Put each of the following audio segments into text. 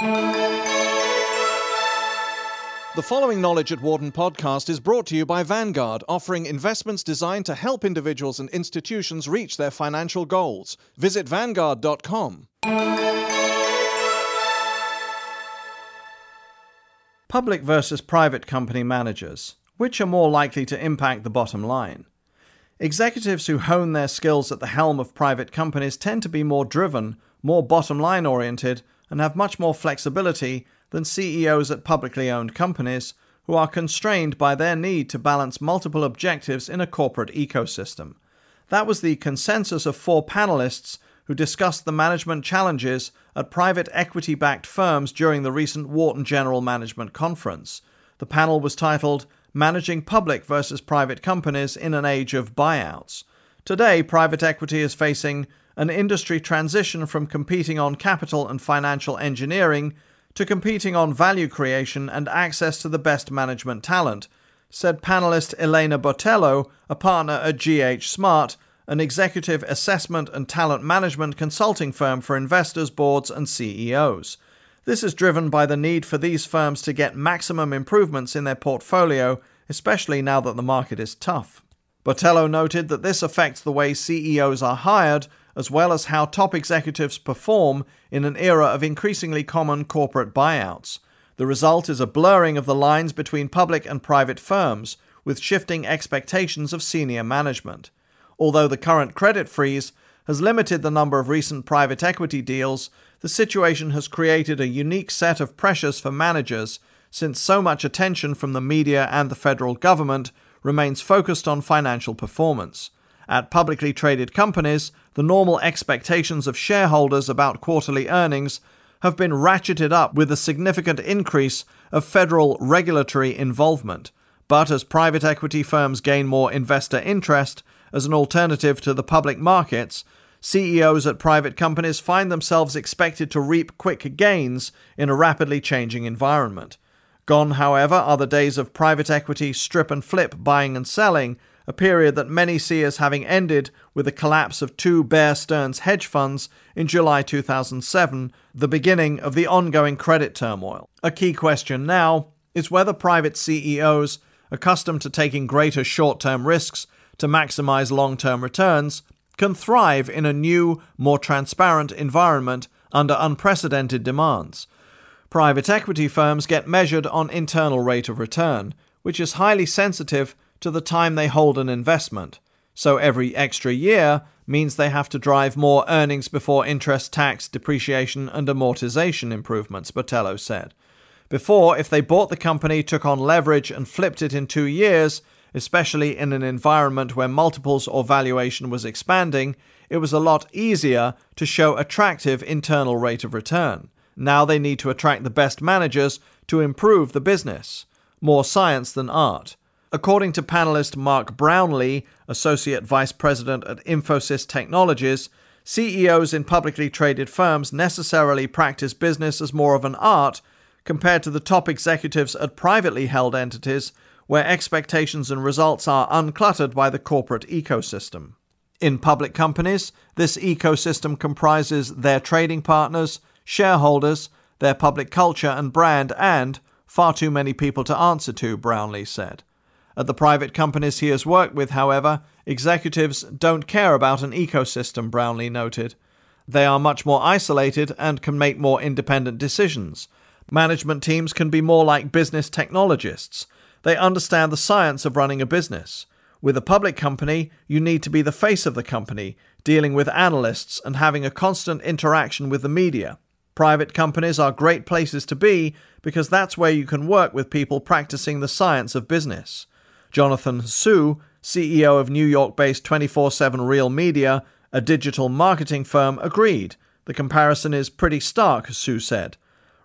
The following Knowledge at Wharton podcast is brought to you by Vanguard, offering investments designed to help individuals and institutions reach their financial goals. Visit Vanguard.com. Public versus private company managers. Which are more likely to impact the bottom line? Executives who hone their skills at the helm of private companies tend to be more driven, more bottom line oriented, and have much more flexibility than CEOs at publicly owned companies who are constrained by their need to balance multiple objectives in a corporate ecosystem. That was the consensus of four panelists who discussed the management challenges at private equity backed firms during the recent Wharton General Management Conference. The panel was titled Managing Public versus Private Companies in an Age of Buyouts. Today, private equity is facing an industry transition from competing on capital and financial engineering to competing on value creation and access to the best management talent, said panelist Elena Botelho, a partner at GH Smart, an executive assessment and talent management consulting firm for investors, boards, and CEOs. This is driven by the need for these firms to get maximum improvements in their portfolio, especially now that the market is tough. Botelho noted that this affects the way CEOs are hired as well as how top executives perform in an era of increasingly common corporate buyouts. The result is a blurring of the lines between public and private firms, with shifting expectations of senior management. Although the current credit freeze has limited the number of recent private equity deals, the situation has created a unique set of pressures for managers since so much attention from the media and the federal government remains focused on financial performance. At publicly traded companies, the normal expectations of shareholders about quarterly earnings have been ratcheted up with a significant increase of federal regulatory involvement. But as private equity firms gain more investor interest as an alternative to the public markets, CEOs at private companies find themselves expected to reap quick gains in a rapidly changing environment. Gone, however, are the days of private equity strip and flip buying and selling a period that many see as having ended with the collapse of two Bear Stearns hedge funds in July 2007, the beginning of the ongoing credit turmoil. A key question now is whether private CEOs, accustomed to taking greater short term risks to maximize long term returns, can thrive in a new, more transparent environment under unprecedented demands. Private equity firms get measured on internal rate of return, which is highly sensitive to the time they hold an investment. So every extra year means they have to drive more earnings before interest, tax, depreciation, and amortization improvements, Botelho said. Before, if they bought the company, took on leverage, and flipped it in two years, especially in an environment where multiples or valuation was expanding, it was a lot easier to show attractive internal rate of return. Now they need to attract the best managers to improve the business. More science than art. According to panelist Mark Brownlee, Associate Vice President at Infosys Technologies, CEOs in publicly traded firms necessarily practice business as more of an art compared to the top executives at privately held entities where expectations and results are uncluttered by the corporate ecosystem. In public companies, this ecosystem comprises their trading partners, shareholders, their public culture and brand, and far too many people to answer to, Brownlee said. At the private companies he has worked with, however, executives don't care about an ecosystem, Brownlee noted. They are much more isolated and can make more independent decisions. Management teams can be more like business technologists. They understand the science of running a business. With a public company, you need to be the face of the company, dealing with analysts and having a constant interaction with the media. Private companies are great places to be because that's where you can work with people practicing the science of business. Jonathan Su, CEO of New York based 24 7 Real Media, a digital marketing firm, agreed. The comparison is pretty stark, Su said.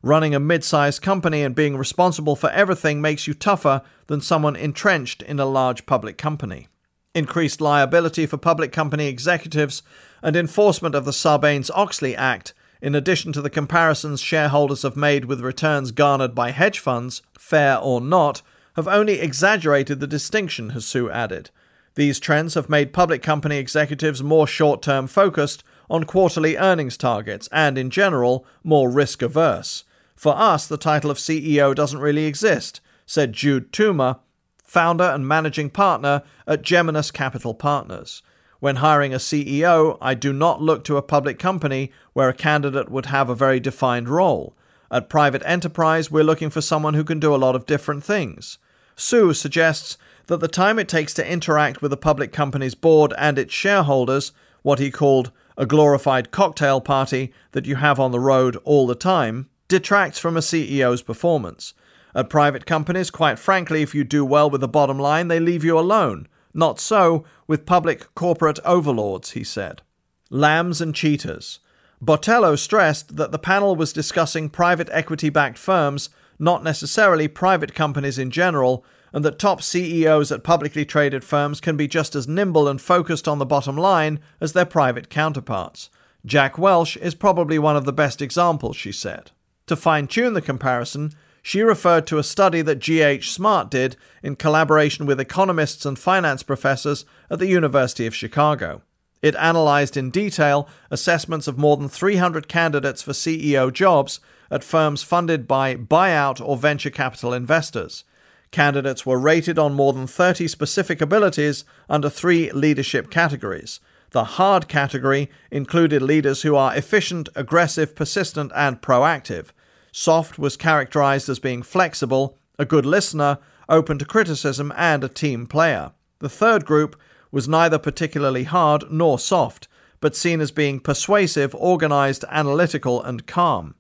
Running a mid sized company and being responsible for everything makes you tougher than someone entrenched in a large public company. Increased liability for public company executives and enforcement of the Sarbanes Oxley Act, in addition to the comparisons shareholders have made with returns garnered by hedge funds, fair or not, have only exaggerated the distinction, Hasu added. These trends have made public company executives more short term focused on quarterly earnings targets and, in general, more risk averse. For us, the title of CEO doesn't really exist, said Jude Toomer, founder and managing partner at Geminus Capital Partners. When hiring a CEO, I do not look to a public company where a candidate would have a very defined role. At private enterprise, we're looking for someone who can do a lot of different things. Su suggests that the time it takes to interact with a public company's board and its shareholders, what he called a glorified cocktail party that you have on the road all the time, detracts from a CEO's performance. At private companies, quite frankly, if you do well with the bottom line, they leave you alone. Not so with public corporate overlords, he said. Lambs and cheetahs. Botelho stressed that the panel was discussing private equity backed firms, not necessarily private companies in general, and that top CEOs at publicly traded firms can be just as nimble and focused on the bottom line as their private counterparts. Jack Welch is probably one of the best examples, she said. To fine tune the comparison, she referred to a study that G.H. Smart did in collaboration with economists and finance professors at the University of Chicago. It analyzed in detail assessments of more than 300 candidates for CEO jobs at firms funded by buyout or venture capital investors. Candidates were rated on more than 30 specific abilities under three leadership categories. The hard category included leaders who are efficient, aggressive, persistent, and proactive. Soft was characterized as being flexible, a good listener, open to criticism, and a team player. The third group was neither particularly hard nor soft, but seen as being persuasive, organized, analytical, and calm.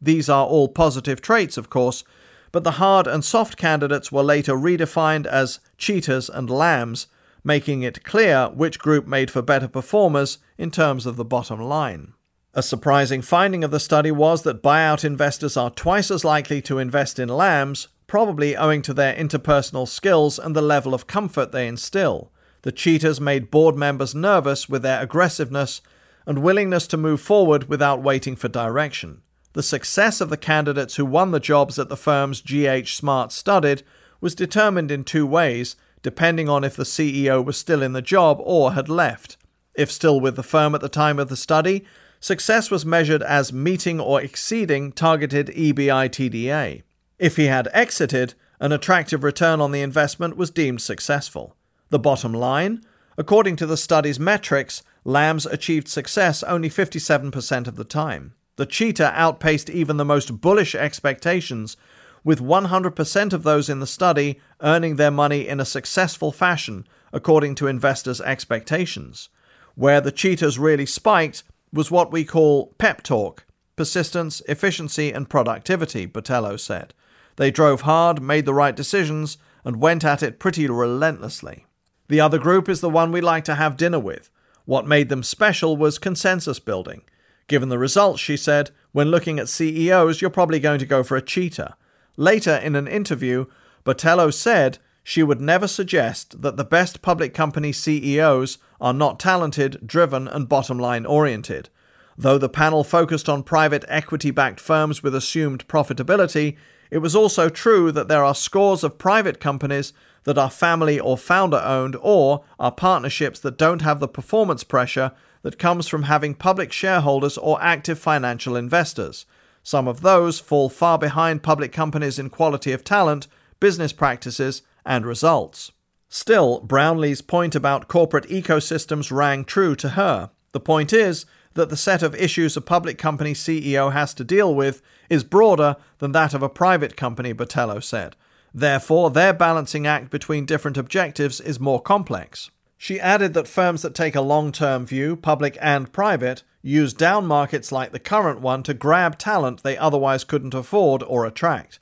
These are all positive traits, of course, but the hard and soft candidates were later redefined as cheetahs and lambs, making it clear which group made for better performers in terms of the bottom line. A surprising finding of the study was that buyout investors are twice as likely to invest in lambs, probably owing to their interpersonal skills and the level of comfort they instill. The cheetahs made board members nervous with their aggressiveness and willingness to move forward without waiting for direction. The success of the candidates who won the jobs at the firms GH Smart studied was determined in two ways, depending on if the CEO was still in the job or had left. If still with the firm at the time of the study, success was measured as meeting or exceeding targeted EBITDA. If he had exited, an attractive return on the investment was deemed successful. The bottom line? According to the study's metrics, Lambs achieved success only 57% of the time. The cheetah outpaced even the most bullish expectations, with 100% of those in the study earning their money in a successful fashion, according to investors' expectations. Where the cheetahs really spiked was what we call pep talk persistence, efficiency, and productivity, Botelho said. They drove hard, made the right decisions, and went at it pretty relentlessly. The other group is the one we like to have dinner with. What made them special was consensus building. Given the results, she said, when looking at CEOs, you're probably going to go for a cheetah. Later in an interview, Botelho said she would never suggest that the best public company CEOs are not talented, driven, and bottom line oriented. Though the panel focused on private equity backed firms with assumed profitability, it was also true that there are scores of private companies that are family or founder owned or are partnerships that don't have the performance pressure that comes from having public shareholders or active financial investors. Some of those fall far behind public companies in quality of talent, business practices, and results. Still, Brownlee's point about corporate ecosystems rang true to her. The point is that the set of issues a public company CEO has to deal with is broader than that of a private company, Botelho said. Therefore, their balancing act between different objectives is more complex. She added that firms that take a long term view, public and private, use down markets like the current one to grab talent they otherwise couldn't afford or attract.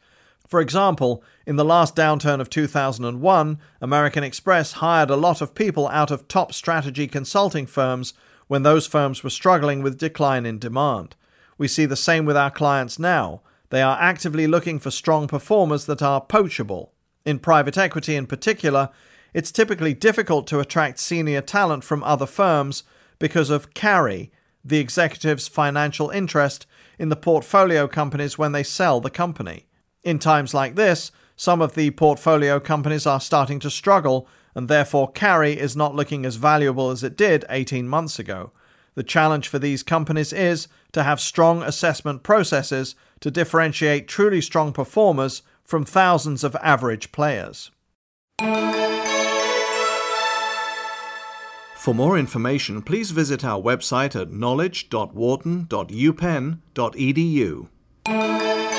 For example, in the last downturn of 2001, American Express hired a lot of people out of top strategy consulting firms when those firms were struggling with decline in demand. We see the same with our clients now. They are actively looking for strong performers that are poachable. In private equity in particular, it's typically difficult to attract senior talent from other firms because of carry, the executive's financial interest in the portfolio companies when they sell the company. In times like this, some of the portfolio companies are starting to struggle, and therefore carry is not looking as valuable as it did 18 months ago. The challenge for these companies is to have strong assessment processes to differentiate truly strong performers from thousands of average players. For more information, please visit our website at knowledge.wharton.upenn.edu.